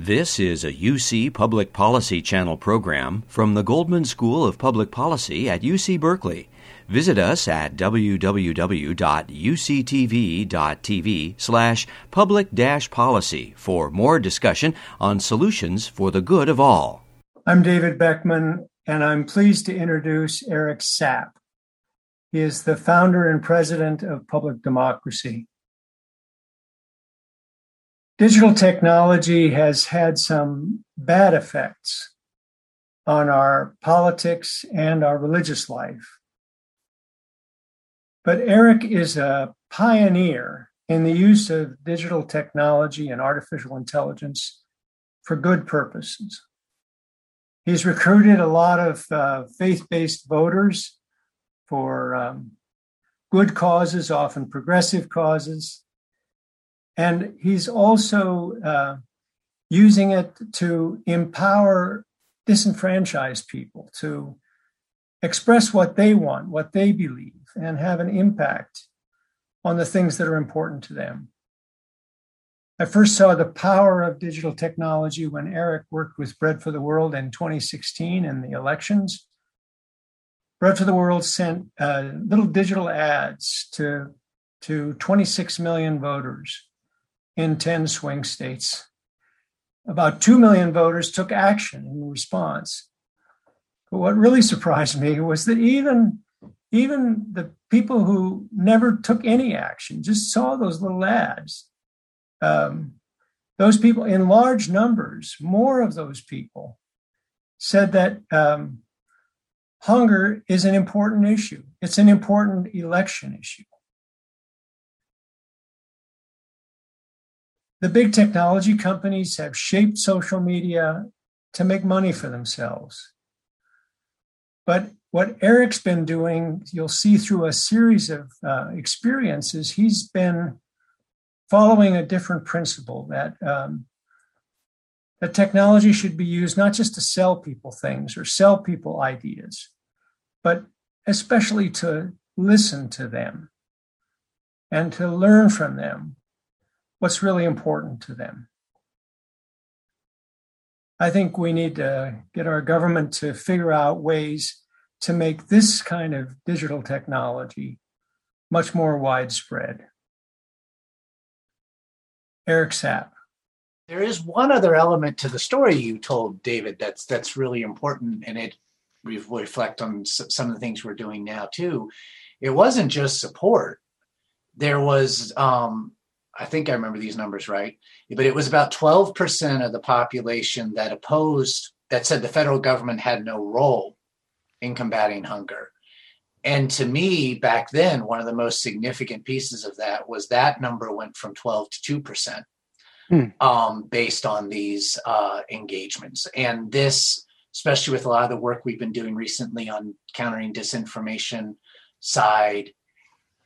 This is a UC Public Policy Channel program from the Goldman School of Public Policy at UC Berkeley. Visit us at www.uctv.tv slash public policy for more discussion on solutions for the good of all. I'm David Beckmann, and I'm pleased to introduce Eric Sapp. He is the founder and president of Public Democracy. Digital technology has had some bad effects on our politics and our religious life. But Eric is a pioneer in the use of digital technology and artificial intelligence for good purposes. He's recruited a lot of uh, faith based voters for um, good causes, often progressive causes. And he's also uh, using it to empower disenfranchised people to express what they want, what they believe, and have an impact on the things that are important to them. I first saw the power of digital technology when Eric worked with Bread for the World in 2016 in the elections. Bread for the World sent uh, little digital ads to, to 26 million voters in 10 swing states. About 2 million voters took action in response. But what really surprised me was that even, even the people who never took any action, just saw those little ads, um, those people in large numbers, more of those people, said that um, hunger is an important issue. It's an important election issue. The big technology companies have shaped social media to make money for themselves. But what Eric's been doing, you'll see through a series of uh, experiences, he's been following a different principle that um, that technology should be used not just to sell people things or sell people ideas, but especially to listen to them and to learn from them what's really important to them. I think we need to get our government to figure out ways to make this kind of digital technology much more widespread. Eric Sapp. There is one other element to the story you told, David, that's that's really important, and it we reflect on some of the things we're doing now too. It wasn't just support. There was um, I think I remember these numbers right, but it was about 12% of the population that opposed, that said the federal government had no role in combating hunger. And to me, back then, one of the most significant pieces of that was that number went from 12 to 2%. Hmm. Um, based on these uh, engagements. And this, especially with a lot of the work we've been doing recently on countering disinformation side,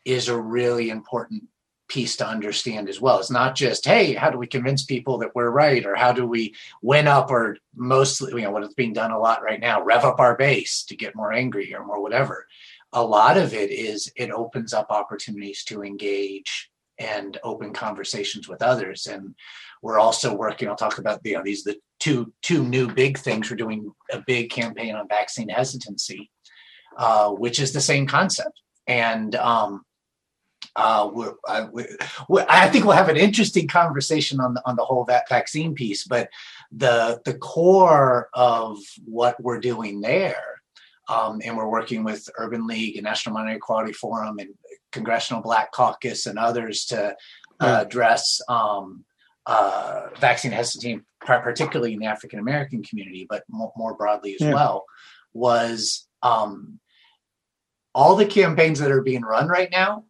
is a really important piece to understand as well. It's not just, hey, how do we convince people that we're right, or how do we win up, or mostly, you know, what is being done a lot right now, rev up our base to get more angry or more whatever. A lot of it is it opens up opportunities to engage and open conversations with others. And we're also working. I'll talk about you know these the two two new big things. We're doing a big campaign on vaccine hesitancy, uh, which is the same concept. And um, uh, we're, I, we're, I, think we'll have an interesting conversation on the on the whole va- vaccine piece. But the the core of what we're doing there, um, and we're working with Urban League and National Minority Equality Forum and Congressional Black Caucus and others to uh, address um, uh, vaccine hesitancy, particularly in the African American community, but more, more broadly as yeah. well, was um, all the campaigns that are being run right now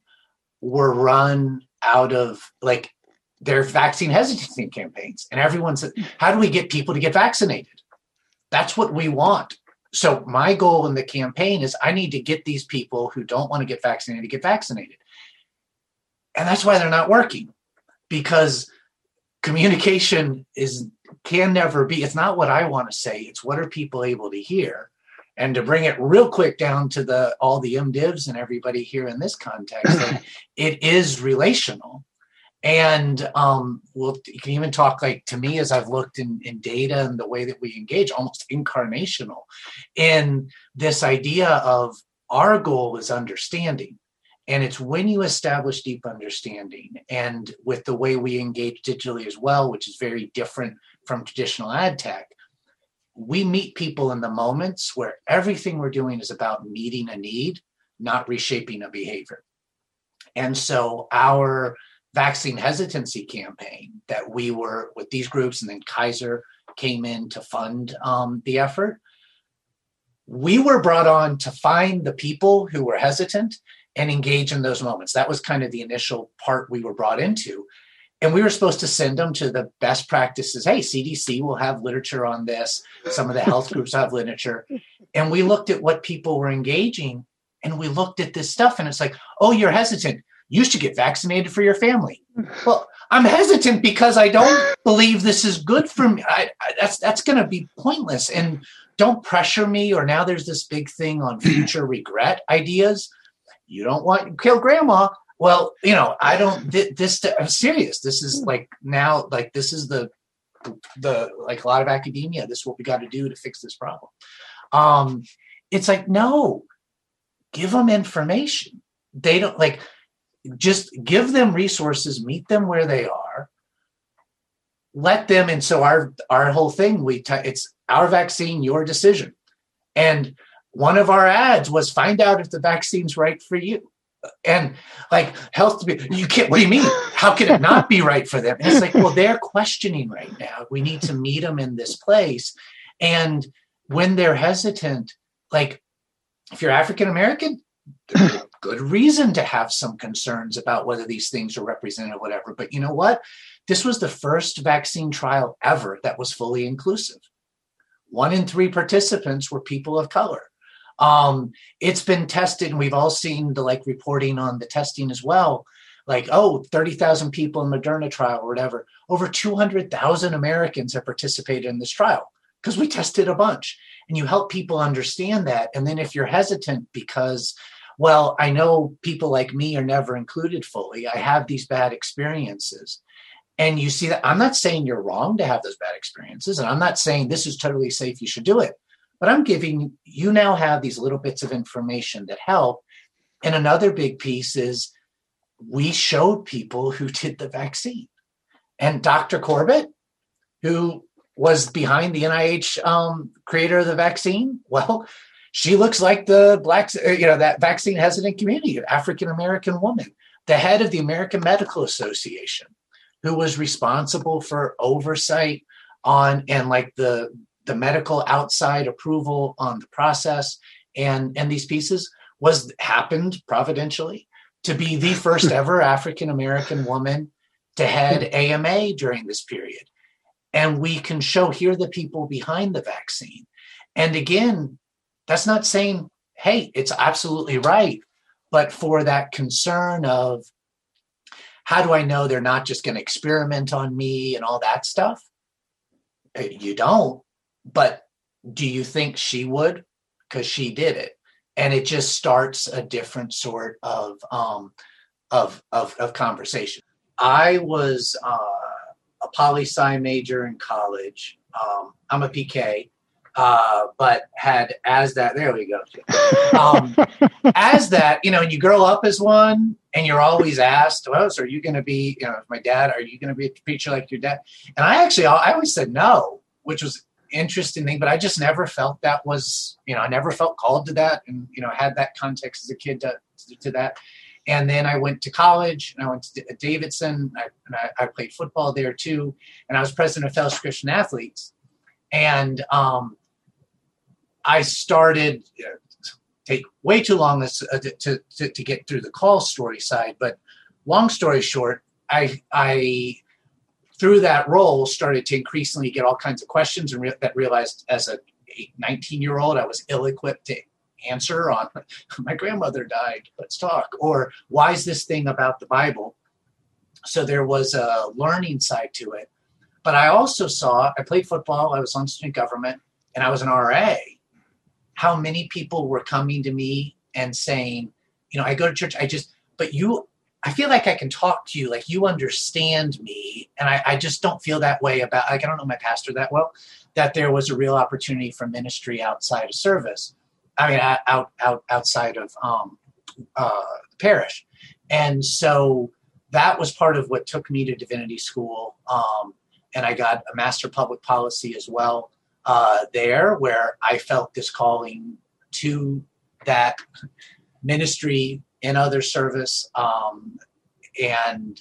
were run out of like their vaccine hesitancy campaigns. And everyone said, how do we get people to get vaccinated? That's what we want. So my goal in the campaign is I need to get these people who don't want to get vaccinated to get vaccinated. And that's why they're not working because communication is can never be it's not what I want to say, it's what are people able to hear and to bring it real quick down to the all the MDivs and everybody here in this context, it is relational. And um, we'll, you can even talk like to me as I've looked in, in data and the way that we engage, almost incarnational, in this idea of our goal is understanding. And it's when you establish deep understanding and with the way we engage digitally as well, which is very different from traditional ad tech, we meet people in the moments where everything we're doing is about meeting a need, not reshaping a behavior. And so our vaccine hesitancy campaign that we were with these groups, and then Kaiser came in to fund um, the effort. We were brought on to find the people who were hesitant and engage in those moments. That was kind of the initial part we were brought into. And we were supposed to send them to the best practices. Hey, CDC will have literature on this. Some of the health groups have literature. And we looked at what people were engaging and we looked at this stuff and it's like, oh, you're hesitant you should get vaccinated for your family. Well, I'm hesitant because I don't believe this is good for me. I, I, that's that's going to be pointless. And don't pressure me. Or now there's this big thing on future regret ideas. You don't want to kill grandma. Well, you know, I don't. This I'm serious. This is like now, like this is the the like a lot of academia. This is what we got to do to fix this problem. Um, it's like no, give them information. They don't like just give them resources, meet them where they are, let them. And so our our whole thing, we t- it's our vaccine, your decision. And one of our ads was find out if the vaccine's right for you. And like health to be, you can't. What do you mean? How can it not be right for them? And it's like, well, they're questioning right now. We need to meet them in this place. And when they're hesitant, like if you're African American, good reason to have some concerns about whether these things are represented, or whatever. But you know what? This was the first vaccine trial ever that was fully inclusive. One in three participants were people of color. Um, it's been tested, and we've all seen the like reporting on the testing as well. Like, oh, 30,000 people in Moderna trial or whatever. Over 200,000 Americans have participated in this trial because we tested a bunch. And you help people understand that. And then if you're hesitant because well, I know people like me are never included fully. I have these bad experiences. And you see that I'm not saying you're wrong to have those bad experiences. And I'm not saying this is totally safe, you should do it. But I'm giving you now have these little bits of information that help. And another big piece is we showed people who did the vaccine. And Dr. Corbett, who was behind the NIH um, creator of the vaccine, well, she looks like the black, uh, you know, that vaccine hesitant community, African American woman, the head of the American Medical Association, who was responsible for oversight on and like the the medical outside approval on the process and and these pieces was happened providentially to be the first ever African American woman to head AMA during this period. And we can show here the people behind the vaccine. And again, that's not saying, hey, it's absolutely right. But for that concern of how do I know they're not just going to experiment on me and all that stuff? Eh, you don't. But do you think she would? Because she did it. And it just starts a different sort of um, of, of, of conversation. I was uh, a poli sci major in college. Um, I'm a PK uh, but had as that. There we go. Um, as that, you know, and you grow up as one, and you're always asked, "Well, so are you going to be, you know, my dad? Are you going to be a preacher like your dad?" And I actually, I always said no, which was interesting thing, but I just never felt that was, you know, I never felt called to that, and you know, had that context as a kid to, to, to that. And then I went to college and I went to uh, Davidson I, and I, I, played football there too. And I was president of Fellowship Christian Athletes. And um, I started you know, take way too long to, uh, to, to, to get through the call story side, but long story short, I I through that role started to increasingly get all kinds of questions and re- that realized as a 19 year old I was ill equipped to answer on my grandmother died let's talk or why is this thing about the bible? So there was a learning side to it. But i also saw i played football i was on student government and i was an ra how many people were coming to me and saying, you know, I go to church, I just, but you, I feel like I can talk to you, like you understand me. And I, I just don't feel that way about, like, I don't know my pastor that well, that there was a real opportunity for ministry outside of service. I mean, out, out, outside of um, uh, the parish. And so that was part of what took me to divinity school. Um, and I got a master public policy as well uh, there, where I felt this calling to that ministry in other service. Um, and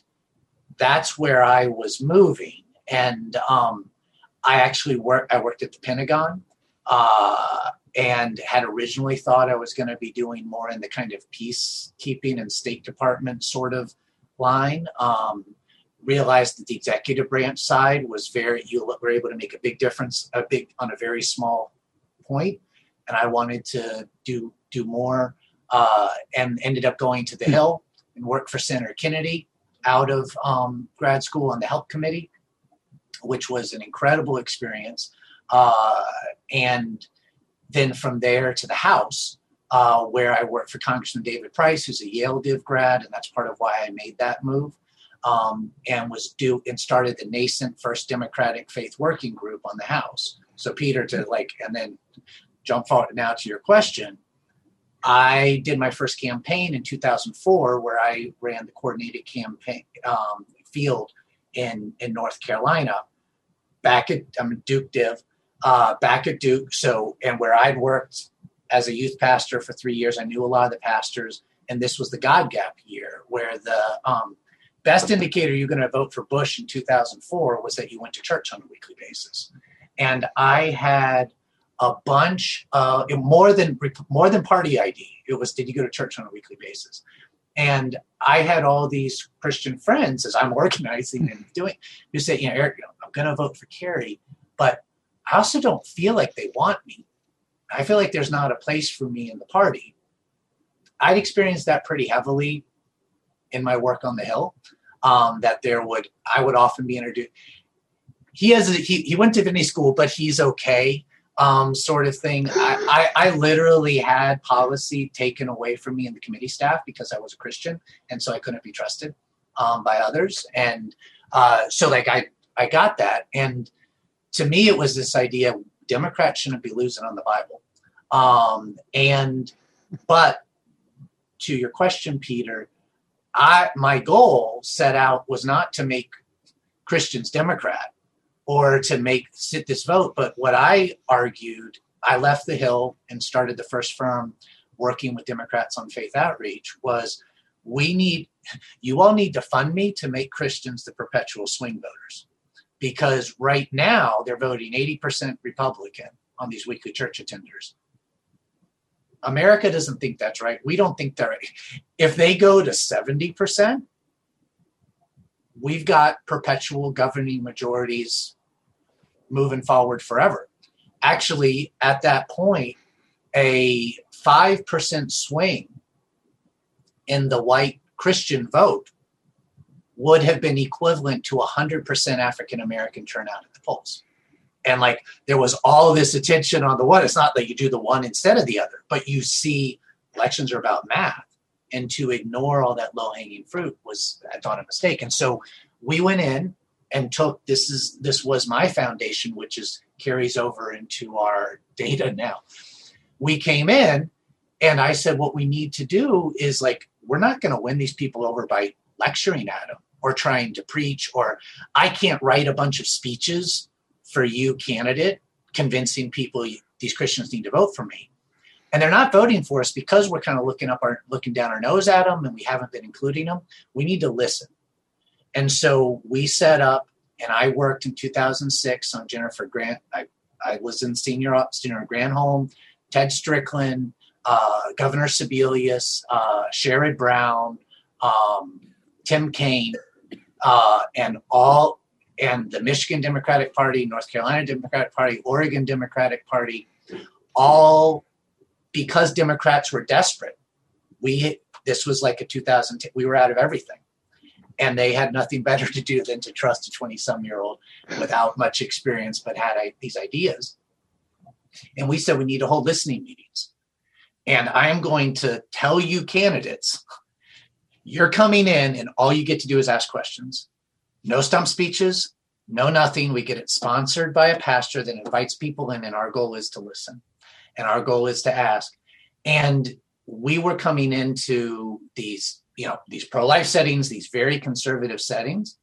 that's where I was moving. And um, I actually worked, I worked at the Pentagon uh, and had originally thought I was going to be doing more in the kind of peacekeeping and State Department sort of line. Um, realized that the executive branch side was very, you were able to make a big difference, a big on a very small point, and I wanted to do do more uh, and ended up going to the hmm. Hill and worked for Senator Kennedy out of um, grad school on the Help Committee, which was an incredible experience. Uh, and then from there to the House, uh, where I worked for Congressman David Price, who's a Yale Div grad, and that's part of why I made that move. Um, and was due and started the nascent First Democratic Faith Working Group on the House. So Peter to like, and then jump forward now to your question. I did my first campaign in 2004, where I ran the coordinated campaign um, field in in North Carolina. Back at I'm a Duke Div, uh, back at Duke. So and where I'd worked as a youth pastor for three years, I knew a lot of the pastors, and this was the God Gap year, where the um, best indicator you're going to vote for Bush in 2004 was that you went to church on a weekly basis, and I had a bunch uh, more than more than party ID. It was did you go to church on a weekly basis? And I had all these Christian friends as I'm organizing and doing who say, you know, Eric, I'm going to vote for Kerry, but I also don't feel like they want me. I feel like there's not a place for me in the party. I'd experienced that pretty heavily in my work on the Hill. Um, that there would I would often be introduced. He has a, he he went to Divinity school, but he's okay um, sort of thing. I, I, I, literally had policy taken away from me and the committee staff because I was a Christian, and so I couldn't be trusted um, by others. And uh, so, like, I I got that, and to me, it was this idea: Democrats shouldn't be losing on the Bible. Um, and but to your question, Peter, I my goal set out was not to make Christians Democrat or to make sit this vote. But what I argued, I left the Hill and started the first firm working with Democrats on faith outreach was we need you all need to fund me to make Christians the perpetual swing voters. Because right now they're voting 80% Republican on these weekly church attenders. America doesn't think that's right. We don't think they're right. If they go to 70%, we've got perpetual governing majorities moving forward forever. Actually, at that point, a 5% swing in the white Christian vote would have been equivalent to 100% African American turnout at the polls. And like there was all this attention on the one. It's not that you do the one instead of the other, but you see elections are about math. And to ignore all that low hanging fruit was, I thought, a mistake. And so we went in and took this is this was my foundation, which is carries over into our data now. We came in and I said, what we need to do is like, we're not going to win these people over by lecturing at them or trying to preach, or I can't write a bunch of speeches for you, candidate, convincing people these Christians need to vote for me. And they're not voting for us because we're kind of looking up our looking down our nose at them and we haven't been including them. We need to listen. And so we set up, and I worked in 2006 on Jennifer Grant. I, I was in senior senior Granholm, Ted Strickland, uh, Governor Sebelius, uh, Sherrod Brown, um, Tim Kaine, uh, and all and the Michigan Democratic Party, North Carolina Democratic Party, Oregon Democratic Party, all because Democrats were desperate. We this was like a 2000. We were out of everything, and they had nothing better to do than to trust a 20 some year old without much experience but had these ideas. And we said we need to hold listening meetings. And I am going to tell you, candidates, You're coming in, and all you get to do is ask questions. No stump speeches, no nothing. We get it sponsored by a pastor that invites people in, and our goal is to listen. And our goal is to ask. And we were coming into these, you know, these pro-life settings, these very conservative settings.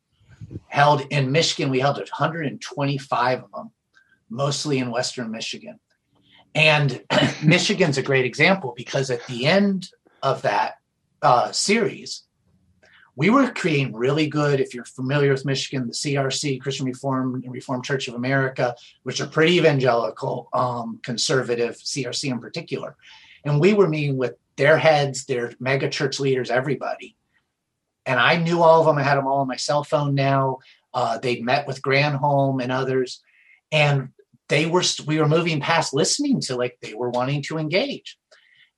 Held in Michigan, we held 125 of them, mostly in Western Michigan. And Michigan's a great example because at the end of that uh, series, we were creating really good, if you're familiar with Michigan, the CRC, Christian Reformed and Reformed Church of America, which are pretty evangelical, um, conservative, CRC in particular. And we were meeting with their heads, their mega church leaders, everybody. And I knew all of them. I had them all on my cell phone now. Uh, they'd met with Granholm and others. And they were, we were moving past listening to like they were wanting to engage.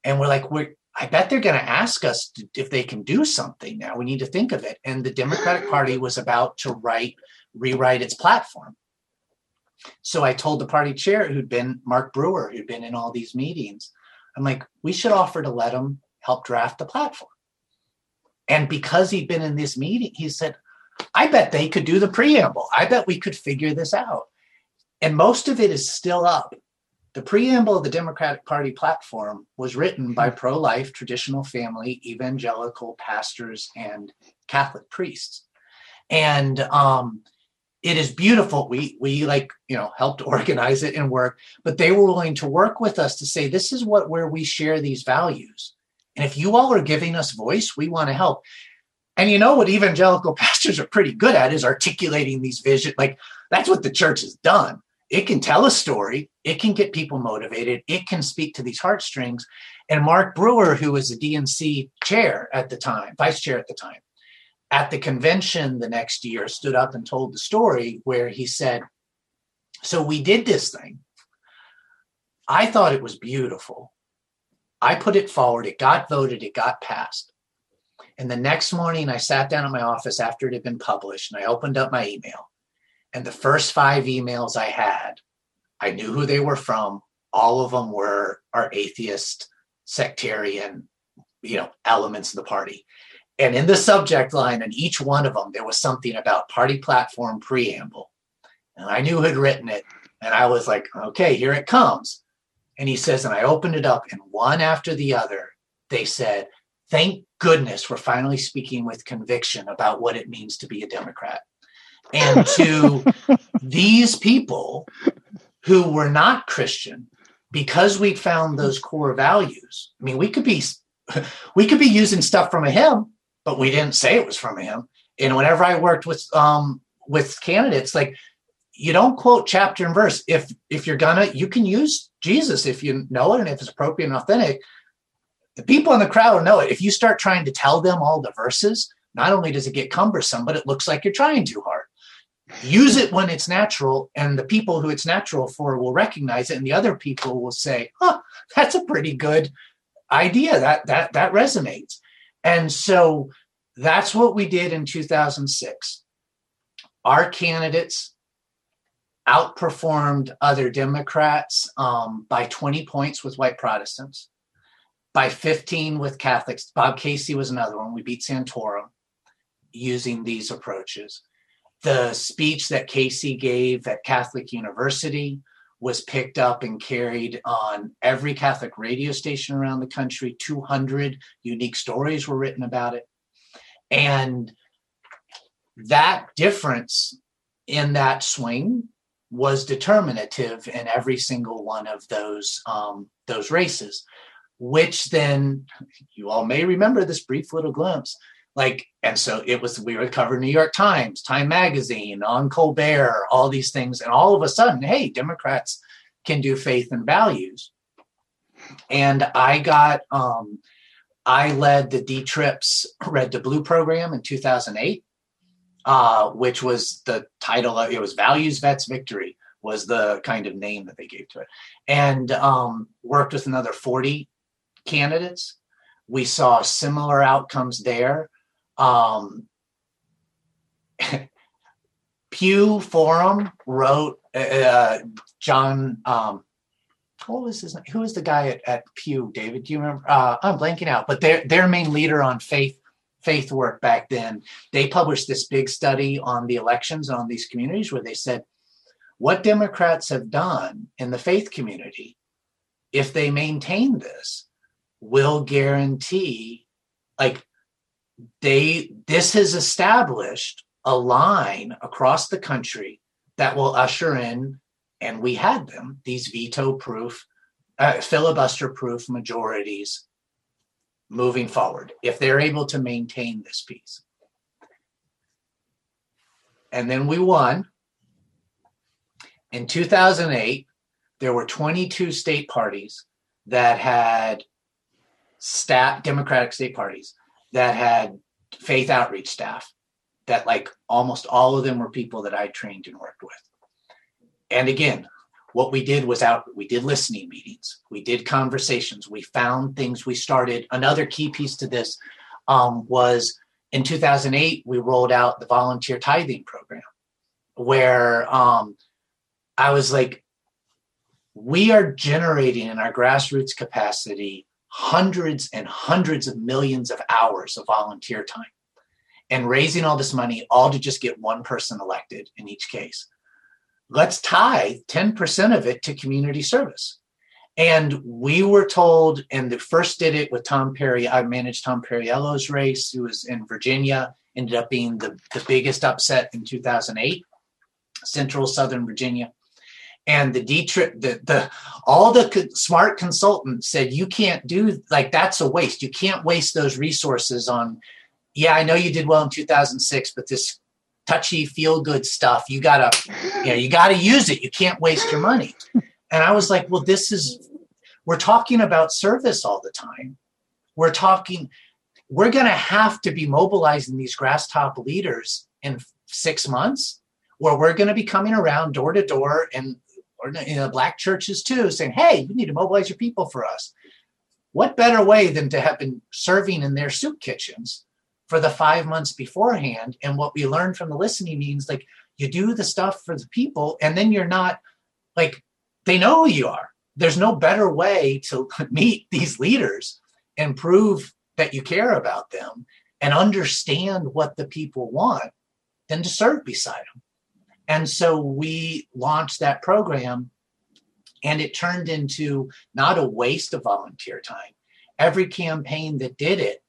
And we're like, we're, I bet they're going to ask us to, if they can do something now. We need to think of it. And the Democratic Party was about to write, rewrite its platform. So I told the party chair, who'd been Mark Brewer, who'd been in all these meetings, I'm like, we should offer to let him help draft the platform. And because he'd been in this meeting, he said, I bet they could do the preamble. I bet we could figure this out. And most of it is still up. The preamble of the Democratic Party platform was written by hmm. pro life, traditional family, evangelical pastors, and Catholic priests. And um, it is beautiful. We we like you know helped organize it and work, but they were willing to work with us to say this is what where we share these values. And if you all are giving us voice, we want to help. And you know what evangelical pastors are pretty good at is articulating these visions. Like that's what the church has done it can tell a story it can get people motivated it can speak to these heartstrings. And mark brewer who was the dnc chair at the time vice chair at the time at the convention the next year stood up and told the story where he said so we did this thing. I thought it was beautiful. I put it forward it got voted it got passed. And the next morning i sat down in my office after it had been published and i opened up my email and the first five emails I had, I knew who they were from. All of them were our atheist, sectarian, you know, elements of the party. And in the subject line, in each one of them, there was something about party platform preamble. And I knew who had written it. And I was like, okay, here it comes. And he says, and I opened it up, and one after the other, they said, thank goodness we're finally speaking with conviction about what it means to be a Democrat and to these people who were not Christian because we found those core values. I mean, we could be we could be using stuff from a hymn, but we didn't say it was from a hymn. And whenever I worked with um with candidates, like you don't quote chapter and verse. If if you're gonna, you can use Jesus if you know it and if it's appropriate and authentic. The people in the crowd know it. If you start trying to tell them all the verses, not only does it get cumbersome, but it looks like you're trying too hard use it when it's natural and the people who it's natural for will recognize it and the other people will say huh that's a pretty good idea. That that that resonates. And so that's what we did in 2006 our candidates outperformed other democrats um, by 20 points with white protestants by 15 with catholics. Bob casey was another one. We beat santorum using these approaches the speech that Casey gave at Catholic University was picked up and carried on every Catholic radio station around the country. 200 unique stories were written about it. And that difference in that swing was determinative in every single one of those um, those races, which then you all may remember this brief little glimpse like and so it was we would cover new york times time magazine on colbert all these things. And all of a sudden hey democrats can do faith and values. And i got um i led the d trips red to blue program in 2008 uh which was the title of it was values vets victory was the kind of name that they gave to it. And um worked with another 40 candidates. We saw similar outcomes there um, Pew Forum wrote uh, John. Um, what was his name? Who was the guy at, at Pew? David, do you remember? Uh, I'm blanking out. But their their main leader on faith faith work back then. They published this big study on the elections on these communities where they said what Democrats have done in the faith community, if they maintain this, will guarantee like they this has established a line across the country that will usher in and we had them these veto proof uh, filibuster proof majorities moving forward if they're able to maintain this piece and then we won. In 2008 there were 22 state parties that had stat democratic state parties that had faith outreach staff that like almost all of them were people that I trained and worked with. And again, what we did was out we did listening meetings we did conversations we found things we started another key piece to this um, was in 2008 we rolled out the volunteer tithing program where um, i was like we are generating in our grassroots capacity hundreds and hundreds of millions of hours of volunteer time and raising all this money all to just get one person elected in each case. Let's tie 10% of it to community service. And we were told, and the first did it with Tom Perry. I managed Tom Perriello's race, who was in Virginia, ended up being the, the biggest upset in 2008, Central Southern Virginia and the Dietrich, the, the all the co- smart consultants said you can't do like that's a waste. You can't waste those resources on. Yeah, I know you did well in 2006, but this touchy feel good stuff, you gotta, you know, you gotta use it. You can't waste your money. And I was like, well, this is we're talking about service all the time. We're talking. We're going to have to be mobilizing these grass top leaders in six months where we're going to be coming around door to door and or you know, black churches too, saying, hey, you need to mobilize your people for us. What better way than to have been serving in their soup kitchens for the five months beforehand? And what we learned from the listening means like you do the stuff for the people, and then you're not like they know who you are. There's no better way to meet these leaders and prove that you care about them and understand what the people want than to serve beside them. And so we launched that program, and it turned into not a waste of volunteer time. Every campaign that did it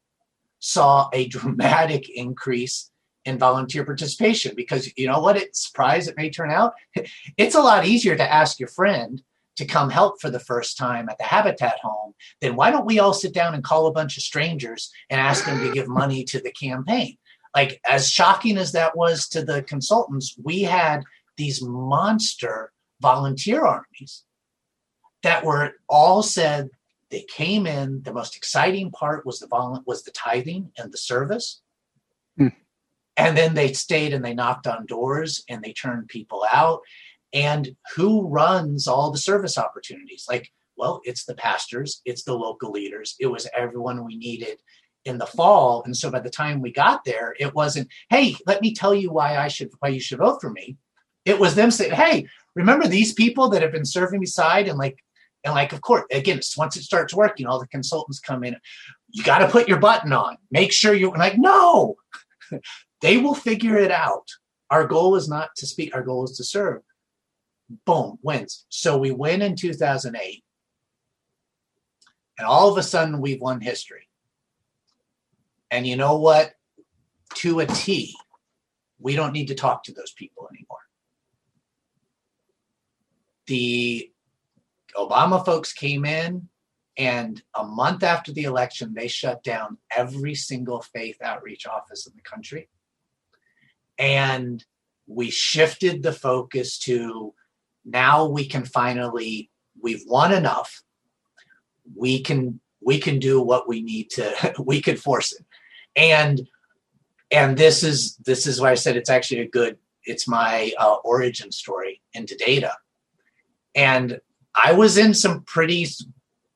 saw a dramatic increase in volunteer participation because you know what surprise it may turn out it's a lot easier to ask your friend to come help for the first time at the habitat home then why don't we all sit down and call a bunch of strangers and ask them to give money to the campaign like as shocking as that was to the consultants we had these monster volunteer armies that were all said they came in the most exciting part was the vol- was the tithing and the service. Mm. and then they stayed and they knocked on doors and they turned people out. And who runs all the service opportunities? Like well it's the pastors it's the local leaders it was everyone we needed in the fall. And so by the time we got there, it wasn't, hey, let me tell you why I should why you should vote for me. It was them saying, hey, remember these people that have been serving beside and like and like of course again once it starts working all the consultants come in you got to put your button on. Make sure you're like no! They will figure it out. Our goal is not to speak our goal is to serve. Boom wins. So we win in 2008 and all of a sudden we've won history and you know what? To a T, we don't need to talk to those people anymore. The Obama folks came in, and a month after the election, they shut down every single faith outreach office in the country. And we shifted the focus to now we can finally, we've won enough. We can we can do what we need to we can force it and and this is this is why I said it's actually a good. It's my uh, origin story into data, and I was in some pretty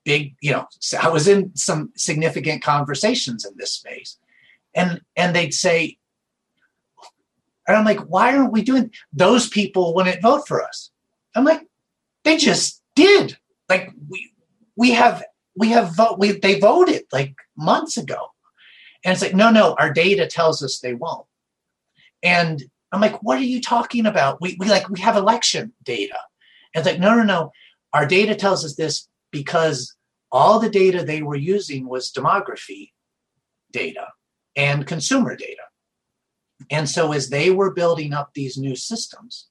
big, you know, I was in some significant conversations in this space, and and they'd say, and I'm like, why aren't we doing? Those people wouldn't vote for us. I'm like, they just did. Like we we have we have vote we they voted like months ago And it's like, no, no, our data tells us they won't. And I'm like, what are you talking about? We, we like, we have election data. And it's like, no, no, no. Our data tells us this because all the data they were using was demography data and consumer data. And so as they were building up these new systems,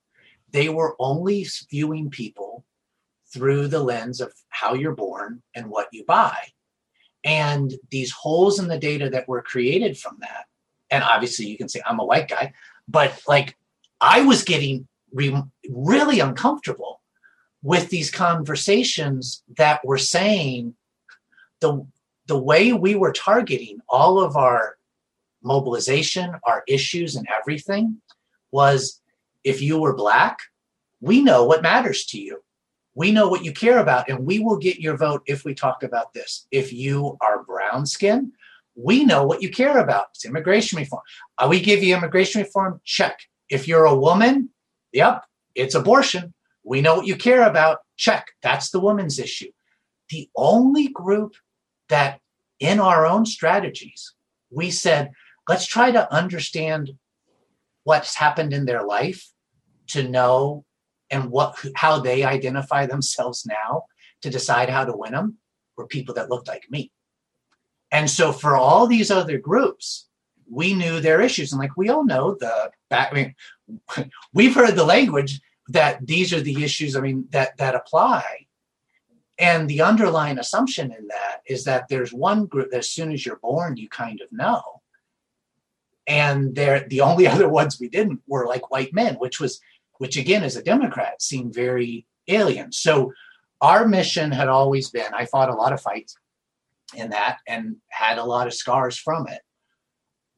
they were only viewing people through the lens of how you're born and what you buy. And these holes in the data that were created from that, and obviously you can say I'm a white guy, but like I was getting re- really uncomfortable with these conversations that were saying the the way we were targeting all of our mobilization, our issues, and everything was if you were black, we know what matters to you. We know what you care about, and we will get your vote if we talk about this. If you are brown skin, we know what you care about. It's immigration reform. Uh, we give you immigration reform, check. If you're a woman, yep, it's abortion. We know what you care about, check. That's the woman's issue. The only group that in our own strategies, we said, let's try to understand what's happened in their life to know and what how they identify themselves now to decide how to win them were people that looked like me. And so for all these other groups, we knew their issues. And like we all know the I mean, we've heard the language that these are the issues, I mean, that that apply. And the underlying assumption in that is that there's one group that as soon as you're born, you kind of know. And there the only other ones we didn't were like white men, which was which again as a Democrat seemed very alien. So our mission had always been, I fought a lot of fights in that and had a lot of scars from it.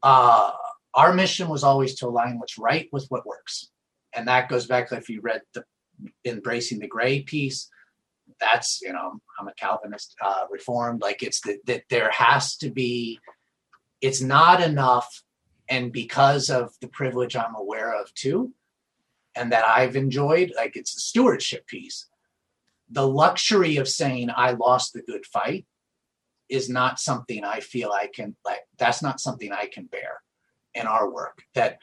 Uh, our mission was always to align what's right with what works. And that goes back if you read the Embracing the Gray piece, that's, you know, I'm a Calvinist, uh, reformed. Like it's that there has to be, it's not enough. And because of the privilege I'm aware of too, and that I've enjoyed, like it's a stewardship piece. The luxury of saying I lost the good fight is not something I feel I can like that's not something I can bear in our work that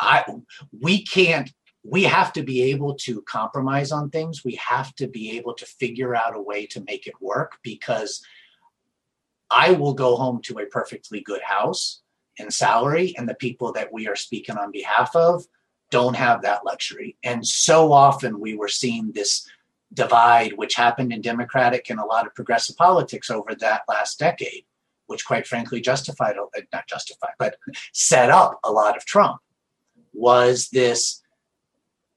I we can't we have to be able to compromise on things we have to be able to figure out a way to make it work because I will go home to a perfectly good house and salary and the people that we are speaking on behalf of don't have that luxury. And so often we were seeing this divide, which happened in Democratic and a lot of progressive politics over that last decade, which quite frankly justified, uh, not justified, but set up a lot of Trump, was this,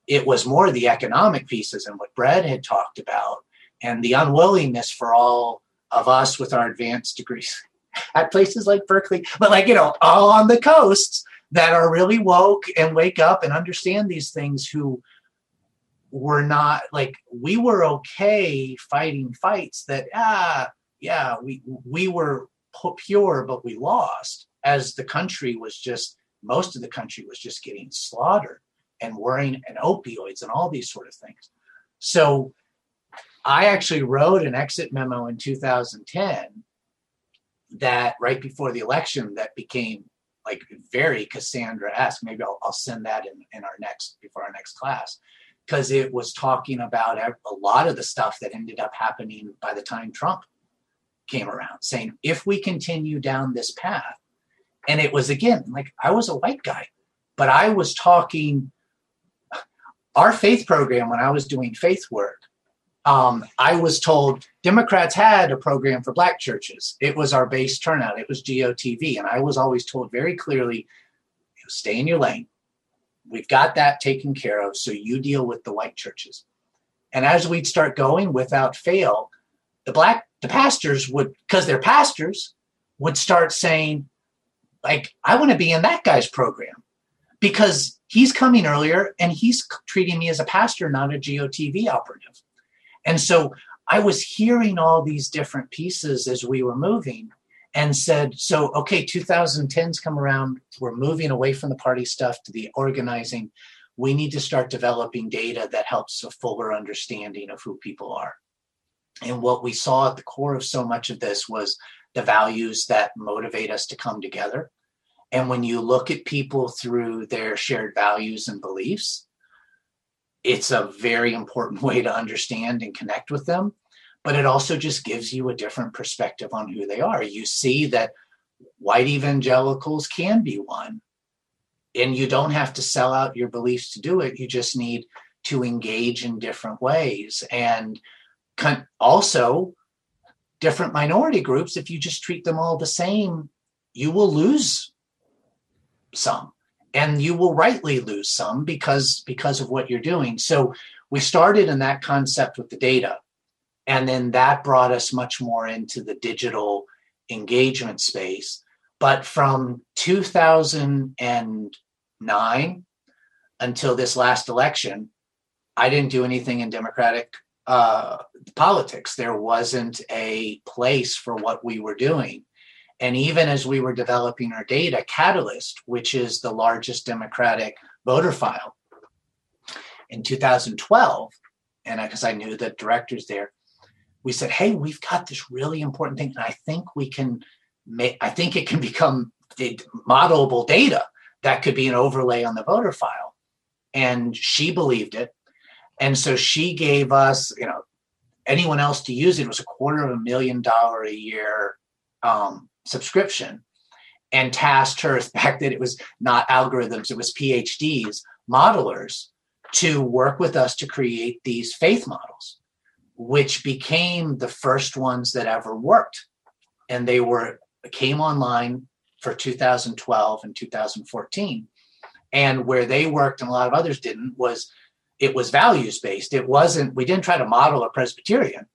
it was more the economic pieces and what Brad had talked about and the unwillingness for all of us with our advanced degrees at places like Berkeley, but like, you know, all on the coasts that are really woke and wake up and understand these things who were not like we were okay fighting fights that ah yeah we we were pure but we lost as the country was just most of the country was just getting slaughtered and worrying and opioids and all these sort of things. So i actually wrote an exit memo in 2010 that right before the election that became like very cassandra-esque maybe i'll, I'll send that in, in our next before our next class because it was talking about a lot of the stuff that ended up happening by the time Trump came around, saying, if we continue down this path, and it was again like I was a white guy, but I was talking our faith program when I was doing faith work. Um, I was told Democrats had a program for black churches. It was our base turnout. It was GOTV. And I was always told very clearly, stay in your lane. We've got that taken care of. So you deal with the white churches. And as we'd start going without fail, the black, the pastors would, because they're pastors, would start saying, like, I want to be in that guy's program because he's coming earlier and he's treating me as a pastor, not a GOTV operative. And so I was hearing all these different pieces as we were moving and said, so, okay, 2010's come around. We're moving away from the party stuff to the organizing. We need to start developing data that helps a fuller understanding of who people are. And what we saw at the core of so much of this was the values that motivate us to come together. And when you look at people through their shared values and beliefs, it's a very important way to understand and connect with them. But it also just gives you a different perspective on who they are. You see that white evangelicals can be one. And you don't have to sell out your beliefs to do it. You just need to engage in different ways. And also, different minority groups, if you just treat them all the same, you will lose some and you will rightly lose some because because of what you're doing. So we started in that concept with the data and then that brought us much more into the digital engagement space. But from 2009 until this last election i didn't do anything in democratic uh, politics. There wasn't a place for what we were doing and even as we were developing our data, Catalyst, which is the largest Democratic voter file, in 2012, and because I, I knew the directors there, we said, "Hey, we've got this really important thing, and I think we can make. I think it can become modelable data that could be an overlay on the voter file." And she believed it, and so she gave us, you know, anyone else to use it, it was a quarter of a million dollar a year um, subscription and tasked her, the fact that it was not algorithms, it was PhDs, modelers, to work with us to create these faith models, which became the first ones that ever worked. And they were came online for 2012 and 2014. And where they worked and a lot of others didn't was it was values based. It wasn't, we didn't try to model a Presbyterian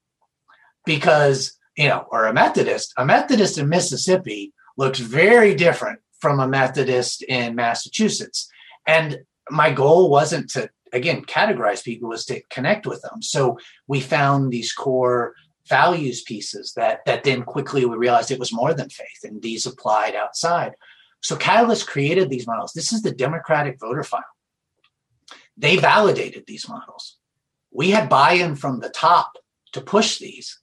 because you know, or a Methodist, a Methodist in Mississippi looks very different from a Methodist in Massachusetts. And my goal wasn't to, again, categorize people, was to connect with them. So we found these core values pieces that that then quickly we realized it was more than faith and these applied outside. So Catalyst created these models. This is the Democratic voter file. They validated these models. We had buy-in from the top to push these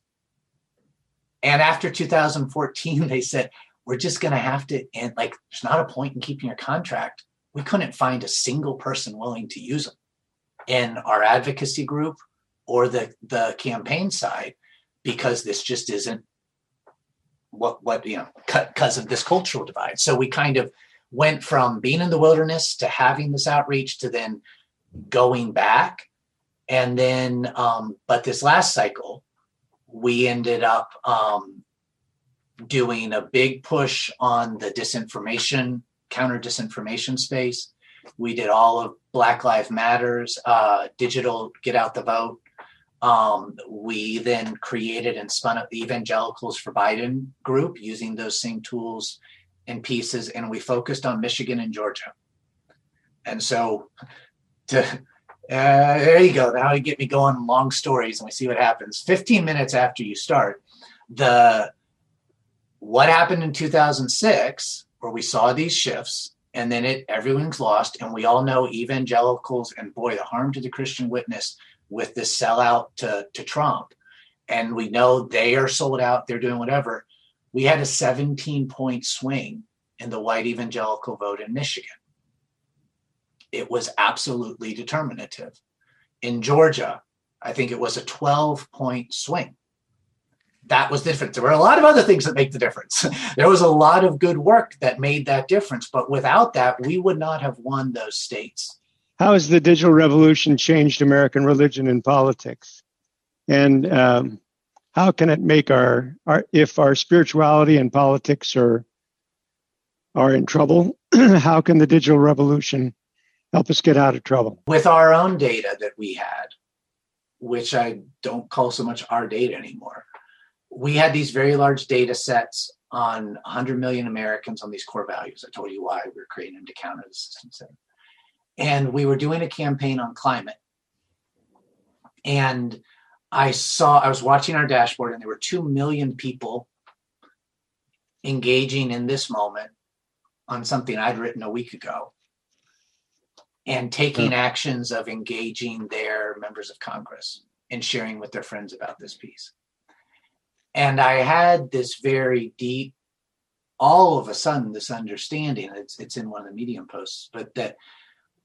and after 2014, they said, we're just going to have to, and like, there's not a point in keeping your contract. We couldn't find a single person willing to use them in our advocacy group or the, the campaign side because this just isn't what, what, you know, because of this cultural divide. So we kind of went from being in the wilderness to having this outreach to then going back. And then, um, but this last cycle, we ended up um, doing a big push on the disinformation, counter disinformation space. We did all of Black Lives Matters, uh, digital get out the vote. Um, we then created and spun up the Evangelicals for Biden group using those same tools and pieces, and we focused on Michigan and Georgia. And so, to uh, there you go. Now you get me going long stories and we see what happens. 15 minutes after you start, the what happened in 2006, where we saw these shifts, and then it everyone's lost, and we all know evangelicals and boy, the harm to the Christian witness with this sellout to, to Trump. And we know they are sold out, they're doing whatever. We had a 17 point swing in the white evangelical vote in Michigan it was absolutely determinative. In Georgia, I think it was a 12 point swing. That was different. There were a lot of other things that make the difference. there was a lot of good work that made that difference, but without that, we would not have won those states. How has the digital revolution changed American religion and politics? And um, how can it make our, our if our spirituality and politics are are in trouble? how can the digital revolution help us get out of trouble. With our own data that we had, which I don't call so much our data anymore, we had these very large data sets on 100 million Americans on these core values. I told you why we are creating them to counter the system. And we were doing a campaign on climate. And I saw, I was watching our dashboard, and there were 2 million people engaging in this moment on something I'd written a week ago and taking mm. actions of engaging their members of Congress and sharing with their friends about this piece. And I had this very deep, all of a sudden, this understanding. It's it's in one of the Medium posts, but that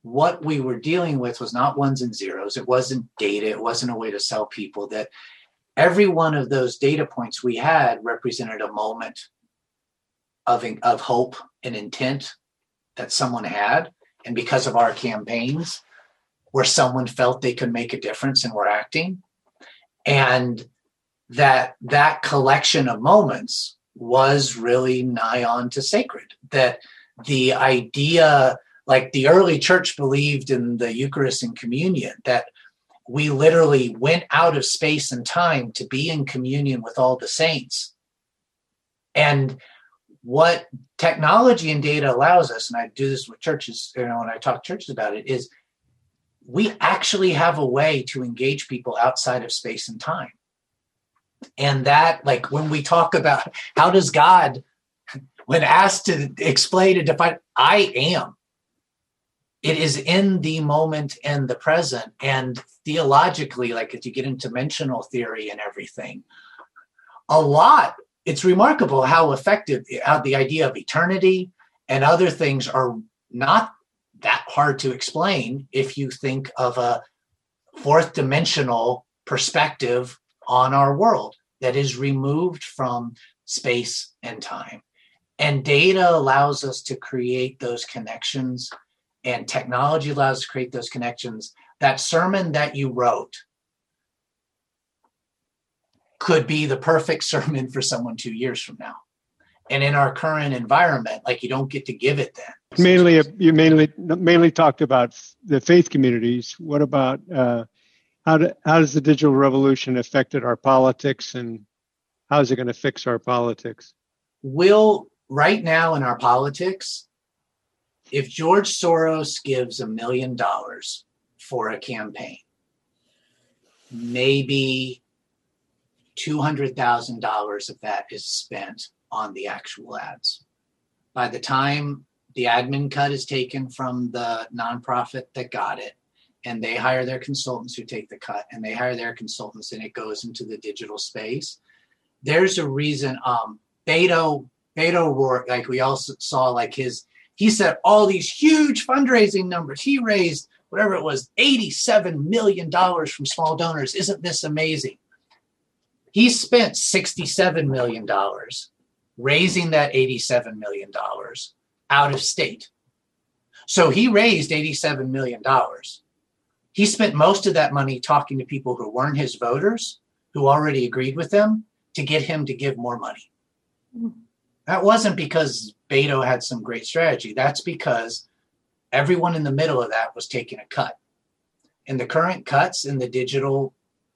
what we were dealing with was not ones and zeros. It wasn't data. It wasn't a way to sell people. That every one of those data points we had represented a moment of of hope and intent that someone had, and because of our campaigns, where someone felt they could make a difference and were acting, and that that collection of moments was really nigh on to sacred. That the idea, like the early church believed in the Eucharist and communion, that we literally went out of space and time to be in communion with all the saints. And what technology and data allows us, and I do this with churches, you know, when I talk churches about it, is we actually have a way to engage people outside of space and time. And that like when we talk about how does god when asked to explain and define i am. It is in the moment and the present. And theologically like if you get into dimensional theory and everything a lot it's remarkable how effective how the idea of eternity and other things are not that hard to explain if you think of a fourth dimensional perspective on our world that is removed from space and time. And data allows us to create those connections, and technology allows us to create those connections. That sermon that you wrote could be the perfect sermon for someone two years from now. And in our current environment, like you don't get to give it then. Mainly, you mainly mainly talked about the faith communities. What about uh, how, do, how does the digital revolution affected our politics and how is it going to fix our politics? Will right now in our politics, if George Soros gives a million dollars for a campaign, maybe $200,000 of that is spent on the actual ads. By the time the admin cut is taken from the nonprofit that got it, and they hire their consultants who take the cut and they hire their consultants and it goes into the digital space there's a reason um beto beto o'rourke like we also saw like his he said all these huge fundraising numbers. He raised whatever it was 87 million dollars from small donors. Isn't this amazing he spent 67 million dollars raising that 87 million dollars out of state so he raised 87 million dollars he spent most of that money talking to people who weren't his voters, who already agreed with them, to get him to give more money. Mm-hmm. That wasn't because Beto had some great strategy. That's because everyone in the middle of that was taking a cut. And the current cuts in the digital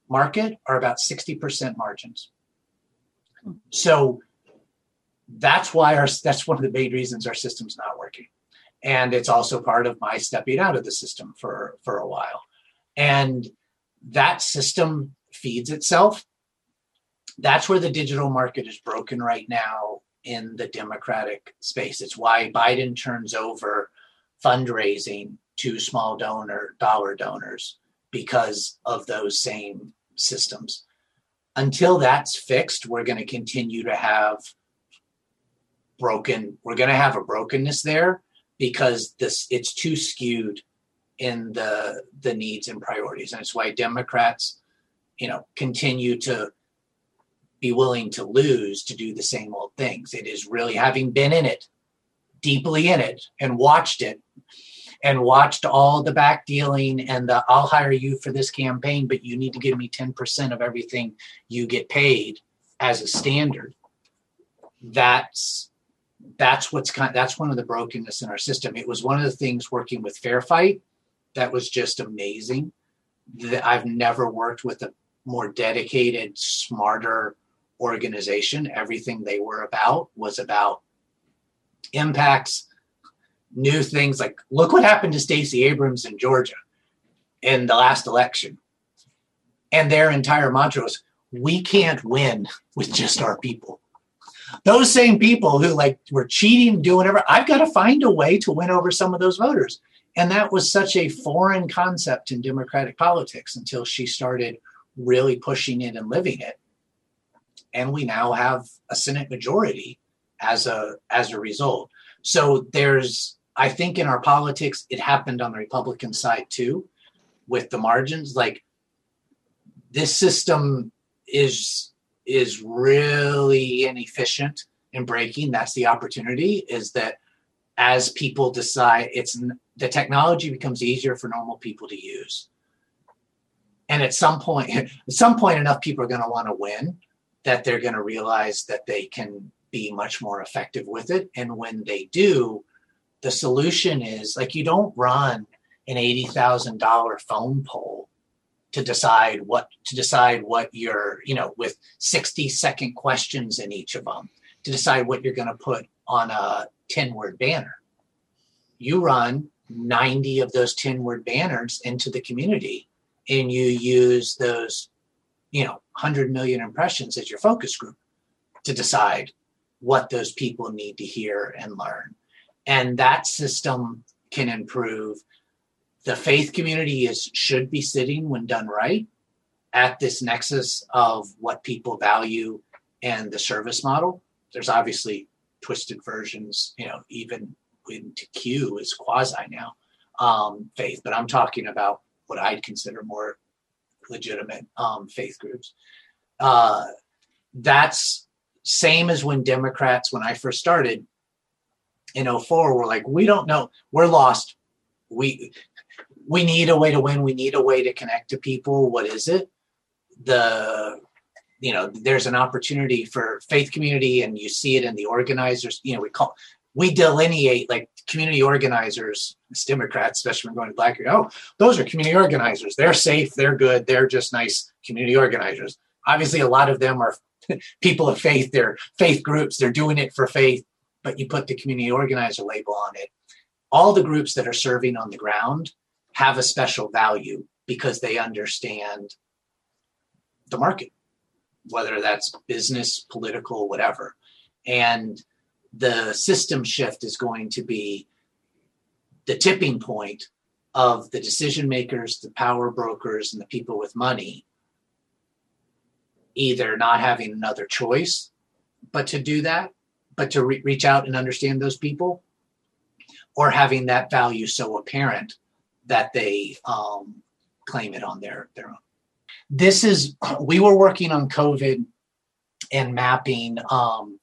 market are about 60% margins. Hmm. So that's why our that's one of the main reasons our system's not working. And it's also part of my stepping out of the system for for a while and that system feeds itself. That's where the digital market is broken right now in the Democratic space. It's why Biden turns over fundraising to small donor dollar donors because of those same systems. Until that's fixed, we're going to continue to have broken we're going to have a brokenness there because this it's too skewed in the the needs and priorities and it's why democrats you know continue to be willing to lose to do the same old things it is really having been in it deeply in it and watched it and watched all the back dealing and the i'll hire you for this campaign but you need to give me 10% of everything you get paid as a standard that's that's what's kind that's one of the brokenness in our system it was one of the things working with fair fight that was just amazing. That I've never worked with a more dedicated, smarter organization. Everything they were about was about impacts, new things like look what happened to Stacey Abrams in Georgia in the last election. And their entire mantra was we can't win with just our people. Those same people who like were cheating, doing whatever, I've got to find a way to win over some of those voters. And that was such a foreign concept in Democratic politics until she started really pushing it and living it. and we now have a Senate majority as a as a result. So there's I think in our politics it happened on the Republican side too with the margins. Like this system is is really inefficient in breaking. That's the opportunity is that as people decide it's the technology becomes easier for normal people to use. And at some point at some point enough people are going to want to win that they're going to realize that they can be much more effective with it. And when they do the solution is like you don't run an $80,000 phone poll to decide what to decide what you're you know with 60 second questions in each of them to decide what you're going to put on a 10 word banner. You run 90 of those 10 word banners into the community and you use those you know 100 million impressions as your focus group to decide what those people need to hear and learn and that system can improve. The faith community is should be sitting when done right at this nexus of what people value and the service model. There's obviously twisted versions you know even into q is quasi now um, faith but i'm talking about what i'd consider more legitimate um, faith groups. Uh, that's same as when democrats when i first started in 04 were like we don't know we're lost we we need a way to win. We need a way to connect to people. What is it? The you know, there's an opportunity for faith community, and you see it in the organizers. You know, we call we delineate like community organizers, it's Democrats, especially when going to Black. Oh, those are community organizers. They're safe. They're good. They're just nice community organizers. Obviously, a lot of them are people of faith. They're faith groups. They're doing it for faith. But you put the community organizer label on it. All the groups that are serving on the ground have a special value because they understand the market, whether that's business, political, whatever. And the system shift is going to be the tipping point of the decision makers, the power brokers, and the people with money either not having another choice but to do that, but to re- reach out and understand those people, or having that value so apparent that they um, claim it on their, their own. This is, we were working on COVID and mapping um,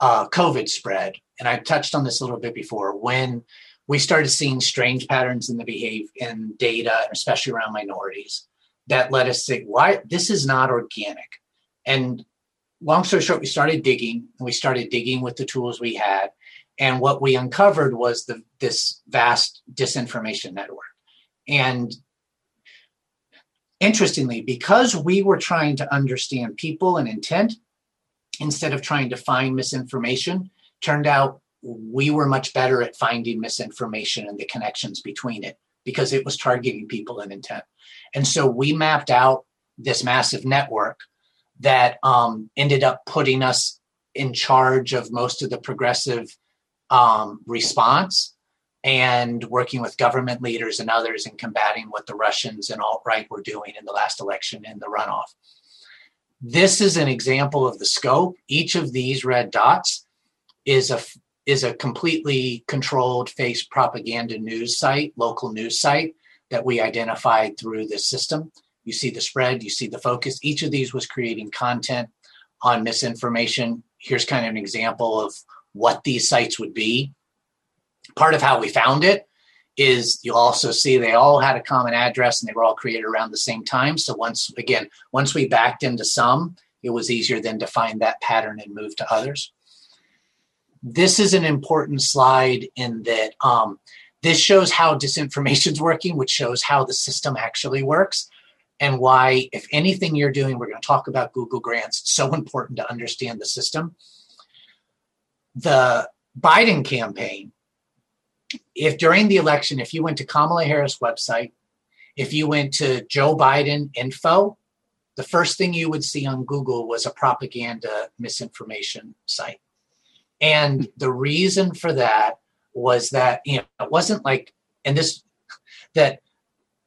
uh, COVID spread. And I touched on this a little bit before. When we started seeing strange patterns in the behavior in data, especially around minorities, that let us say, why this is not organic. And long story short, we started digging and we started digging with the tools we had. And what we uncovered was the, this vast disinformation network. And interestingly, because we were trying to understand people and intent instead of trying to find misinformation, turned out we were much better at finding misinformation and the connections between it because it was targeting people and intent. And so we mapped out this massive network that um, ended up putting us in charge of most of the progressive um, response and working with government leaders and others in combating what the Russians and alt right were doing in the last election and the runoff. This is an example of the scope. Each of these red dots is a is a completely controlled face propaganda news site, local news site that we identified through this system. You see the spread, you see the focus. Each of these was creating content on misinformation. Here's kind of an example of what these sites would be part of how we found it is you'll also see they all had a common address and they were all created around the same time. So once again, once we backed into some, it was easier then to find that pattern and move to others. This is an important slide in that um, this shows how disinformation is working, which shows how the system actually works and why, if anything you're doing, we're going to talk about Google Grants. It's so important to understand the system. The Biden campaign if during the election, if you went to Kamala Harris website, if you went to Joe Biden info, the first thing you would see on Google was a propaganda misinformation site. And the reason for that was that, you know, it wasn't like, and this, that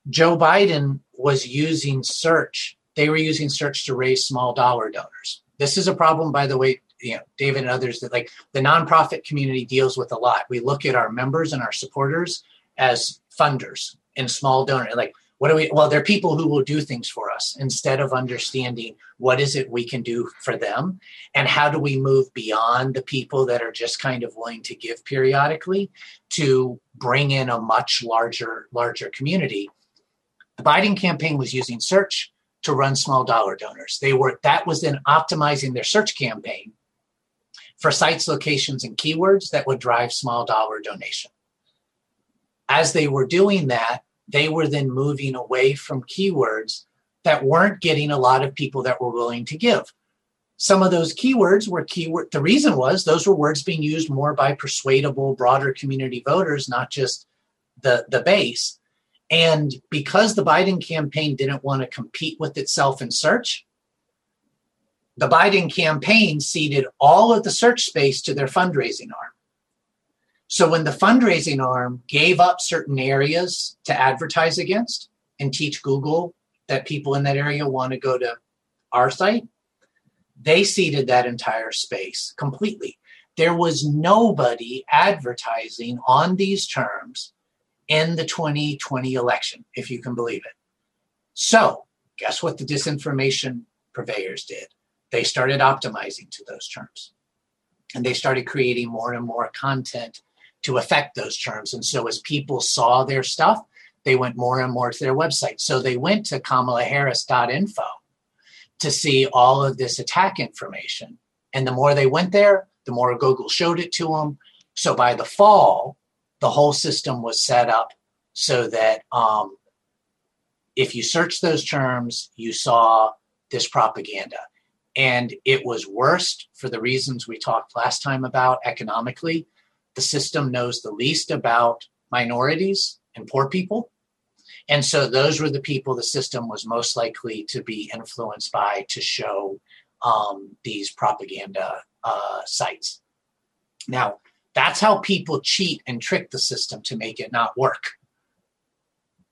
Joe Biden was using search. They were using search to raise small dollar donors. This is a problem, by the way, you know, David and others that like the nonprofit community deals with a lot. We look at our members and our supporters as funders and small donors. Like, what do we? Well, they're people who will do things for us instead of understanding what is it we can do for them and how do we move beyond the people that are just kind of willing to give periodically to bring in a much larger, larger community. The Biden campaign was using search to run small dollar donors. They were that was then optimizing their search campaign for sites, locations, and keywords that would drive small dollar donation. As they were doing that, they were then moving away from keywords that weren't getting a lot of people that were willing to give. Some of those keywords were keyword. The reason was those were words being used more by persuadable, broader community voters, not just the, the base. And because the Biden campaign didn't want to compete with itself in search, the Biden campaign ceded all of the search space to their fundraising arm. So when the fundraising arm gave up certain areas to advertise against and teach Google that people in that area want to go to our site, they ceded that entire space completely. There was nobody advertising on these terms in the 2020 election, if you can believe it. So, guess what the disinformation purveyors did? They started optimizing to those terms. And they started creating more and more content to affect those terms. And so, as people saw their stuff, they went more and more to their website. So, they went to kamalaharris.info to see all of this attack information. And the more they went there, the more Google showed it to them. So, by the fall, the whole system was set up so that um, if you search those terms, you saw this propaganda. And it was worst for the reasons we talked last time about economically. The system knows the least about minorities and poor people. And so those were the people the system was most likely to be influenced by to show um, these propaganda uh, sites. Now, that's how people cheat and trick the system to make it not work.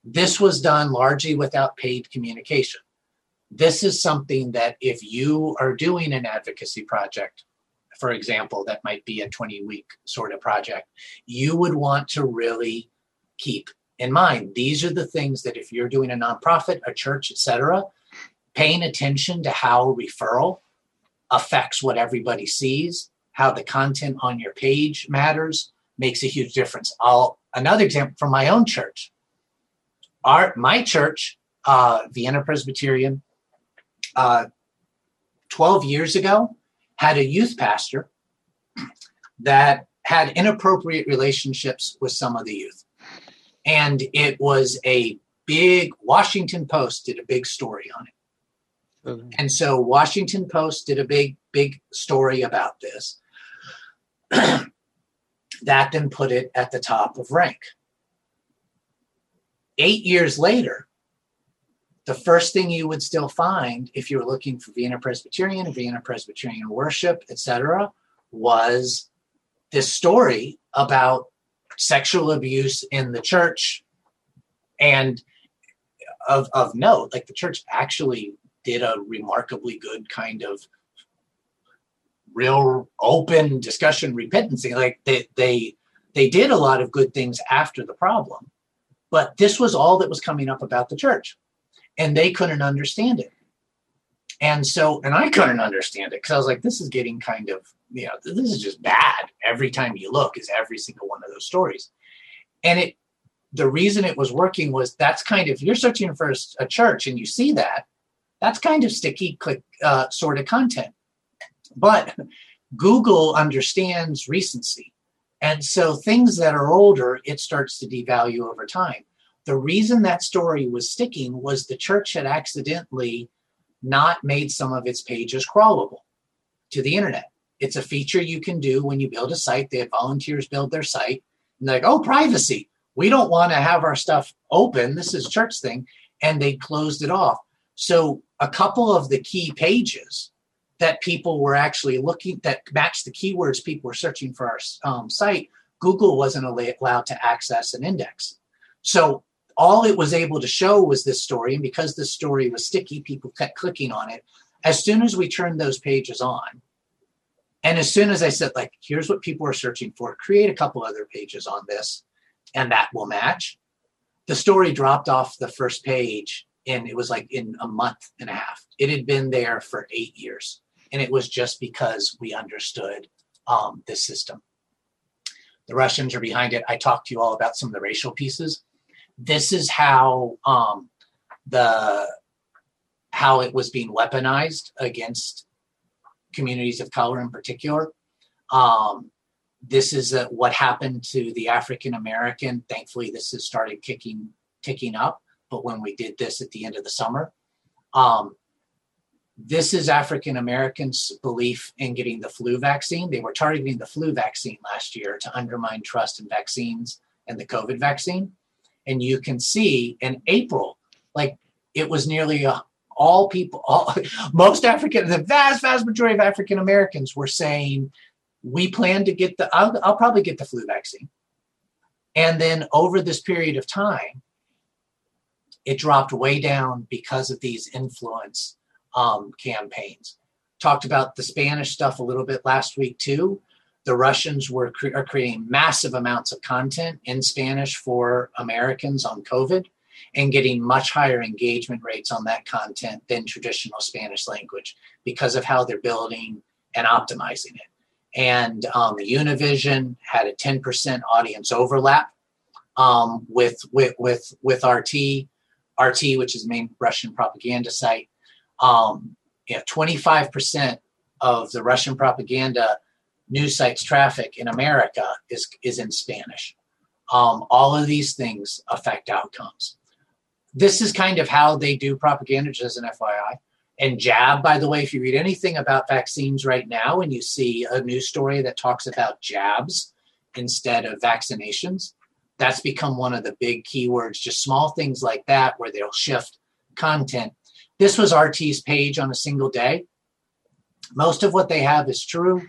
This was done largely without paid communication. This is something that if you are doing an advocacy project, for example, that might be a 20 week sort of project, you would want to really keep in mind. These are the things that if you're doing a nonprofit, a church, etc., paying attention to how referral affects what everybody sees how the content on your page matters makes a huge difference. I'll another example from my own church. Our my church, uh, Vienna Presbyterian, uh, twelve years ago, had a youth pastor that had inappropriate relationships with some of the youth, and it was a big Washington Post did a big story on it. And so Washington Post did a big, big story about this. that then put it at the top of rank. Eight years later, the first thing you would still find if you were looking for Vienna Presbyterian, Vienna Presbyterian worship, etc., was this story about sexual abuse in the church and of, of note, like the church actually did a remarkably good kind of real open discussion repentancy like they they they did a lot of good things after the problem but this was all that was coming up about the church and they couldn't understand it. And so and i couldn't understand it because i was like this is getting kind of you know this is just bad. Every time you look is every single one of those stories. And it the reason it was working was that's kind of you're searching for a, a church and you see that that's kind of sticky click uh, sort of content but Google understands recency. And so things that are older, it starts to devalue over time. The reason that story was sticking was the church had accidentally not made some of its pages crawlable to the internet. It's a feature you can do when you build a site. They have volunteers build their site. And they're like, oh, privacy. We don't want to have our stuff open. This is church thing. And they closed it off. So a couple of the key pages that people were actually looking that matched the keywords people were searching for our um, site, Google wasn't allowed to access an index. So all it was able to show was this story, and because this story was sticky, people kept clicking on it. As soon as we turned those pages on, and as soon as I said, like, here's what people are searching for, create a couple other pages on this, and that will match, the story dropped off the first page and it was like in a month and a half. It had been there for eight years. And it was just because we understood um, this system. The Russians are behind it. I talked to you all about some of the racial pieces. This is how um, the how it was being weaponized against communities of color in particular. Um, this is uh, what happened to the African American. Thankfully, this has started kicking ticking up. But when we did this at the end of the summer, um, this is African Americans' belief in getting the flu vaccine. They were targeting the flu vaccine last year to undermine trust in vaccines and the COVID vaccine. And you can see in April, like it was nearly a, all people, all, most African, the vast, vast majority of African Americans were saying, we plan to get the, I'll, I'll probably get the flu vaccine. And then over this period of time, it dropped way down because of these influence um, campaigns. Talked about the Spanish stuff a little bit last week too. The Russians were cre- are creating massive amounts of content in Spanish for Americans on COVID and getting much higher engagement rates on that content than traditional Spanish language because of how they're building and optimizing it. And um, Univision had a 10% audience overlap um, with, with, with, with RT, RT, which is the main Russian propaganda site, um, you know, 25% of the Russian propaganda news sites traffic in America is, is in Spanish. Um, all of these things affect outcomes. This is kind of how they do propaganda, just as an FYI. And jab, by the way, if you read anything about vaccines right now and you see a news story that talks about jabs instead of vaccinations, that's become one of the big keywords, just small things like that where they'll shift content this was RT's page on a single day. Most of what they have is true.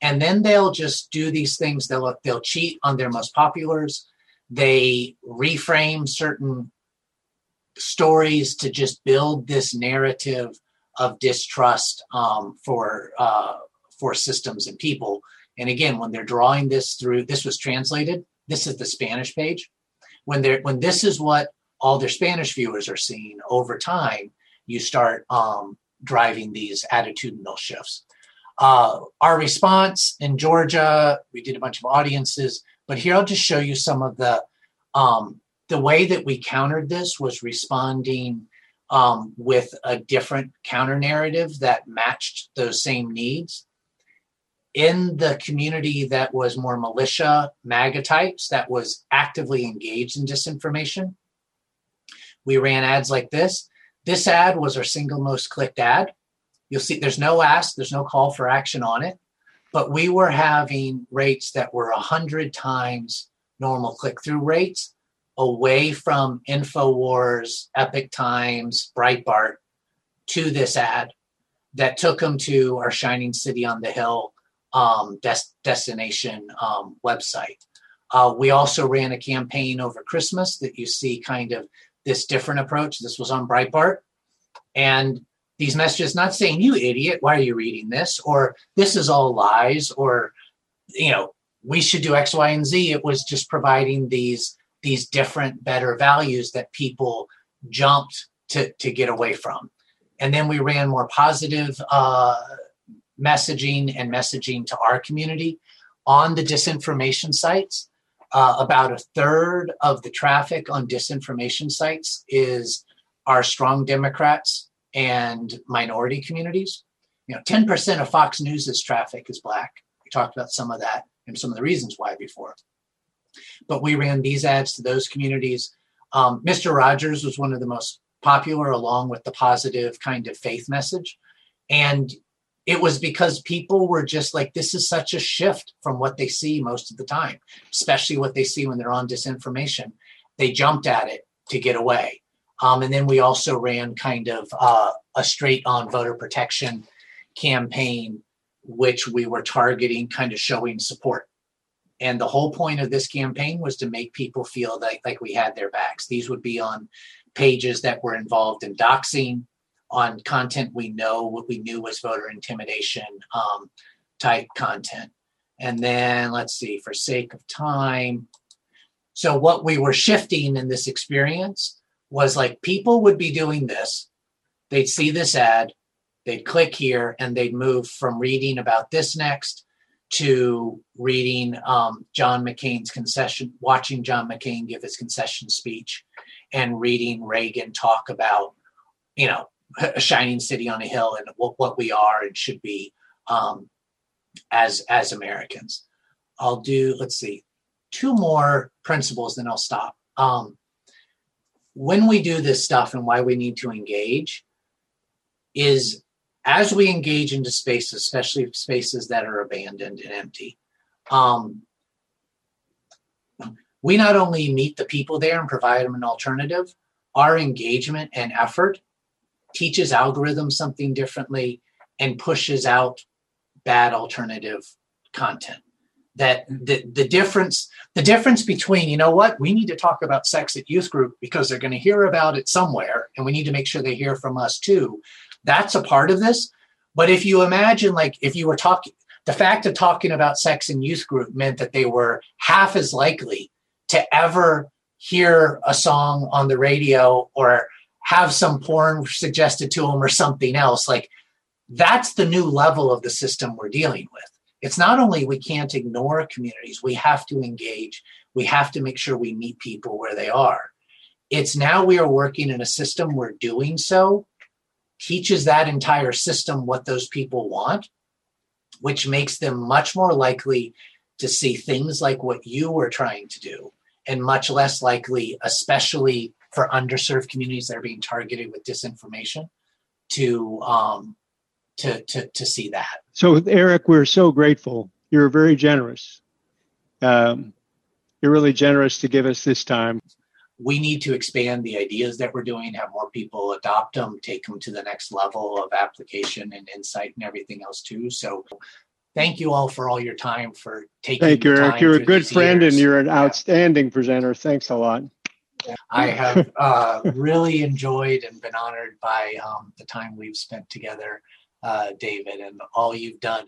And then they'll just do these things. They'll, they'll cheat on their most populars. They reframe certain stories to just build this narrative of distrust um, for uh, for systems and people. And again, when they're drawing this through, this was translated. This is the Spanish page. When they're when this is what all their Spanish viewers are seeing over time, you start um, driving these attitudinal shifts. Uh, our response in Georgia, we did a bunch of audiences, but here I'll just show you some of the um, the way that we countered this was responding um, with a different counter narrative that matched those same needs. In the community that was more militia, MAGA types, that was actively engaged in disinformation, we ran ads like this. This ad was our single most clicked ad. You'll see there's no ask, there's no call for action on it, but we were having rates that were 100 times normal click through rates away from InfoWars, Epoch Times, Breitbart to this ad that took them to our Shining City on the Hill um, des- destination um, website. Uh, we also ran a campaign over Christmas that you see kind of this different approach. This was on Breitbart. And these messages not saying, you idiot, why are you reading this? Or this is all lies, or, you know, we should do X, Y, and Z. It was just providing these these different, better values that people jumped to, to get away from. And then we ran more positive uh, messaging and messaging to our community on the disinformation sites uh, about a third of the traffic on disinformation sites is our strong Democrats and minority communities. You know, 10% of Fox News's traffic is black. We talked about some of that and some of the reasons why before. But we ran these ads to those communities. Um, Mr. Rogers was one of the most popular, along with the positive kind of faith message. And it was because people were just like, this is such a shift from what they see most of the time, especially what they see when they're on disinformation. They jumped at it to get away. Um, and then we also ran kind of uh, a straight on voter protection campaign, which we were targeting, kind of showing support. And the whole point of this campaign was to make people feel like, like we had their backs. These would be on pages that were involved in doxing, on content we know what we knew was voter intimidation um, type content. And then let's see, for sake of time. So what we were shifting in this experience was like people would be doing this. They'd see this ad, they'd click here, and they'd move from reading about this next to reading um, John McCain's concession, watching John McCain give his concession speech, and reading Reagan talk about, you know, a shining city on a hill and what, what we are and should be um, as as Americans. I'll do let's see two more principles, then I'll stop. Um, when we do this stuff and why we need to engage is as we engage into spaces, especially spaces that are abandoned and empty. Um, we not only meet the people there and provide them an alternative, our engagement and effort teaches algorithms something differently and pushes out bad alternative content. That the, the difference the difference between you know what we need to talk about sex at youth group because they're going to hear about it somewhere and we need to make sure they hear from us too that's a part of this. But if you imagine like if you were talking the fact of talking about sex in youth group meant that they were half as likely to ever hear a song on the radio or have some porn suggested to them or something else like that's the new level of the system we're dealing with it's not only we can't ignore communities, we have to engage, we have to make sure we meet people where they are. It's now we are working in a system where doing so teaches that entire system what those people want, which makes them much more likely to see things like what you were trying to do, and much less likely, especially for underserved communities that are being targeted with disinformation, to um, to to to see that. So, Eric, we're so grateful. You're very generous. Um, you're really generous to give us this time. We need to expand the ideas that we're doing, have more people adopt them, take them to the next level of application and insight and everything else too. So, thank you all for all your time for taking. Thank you, Eric. You're a good friend years. and you're an yeah. outstanding presenter. Thanks a lot. I have uh, really enjoyed and been honored by um, the time we've spent together uh, David, and all you've done.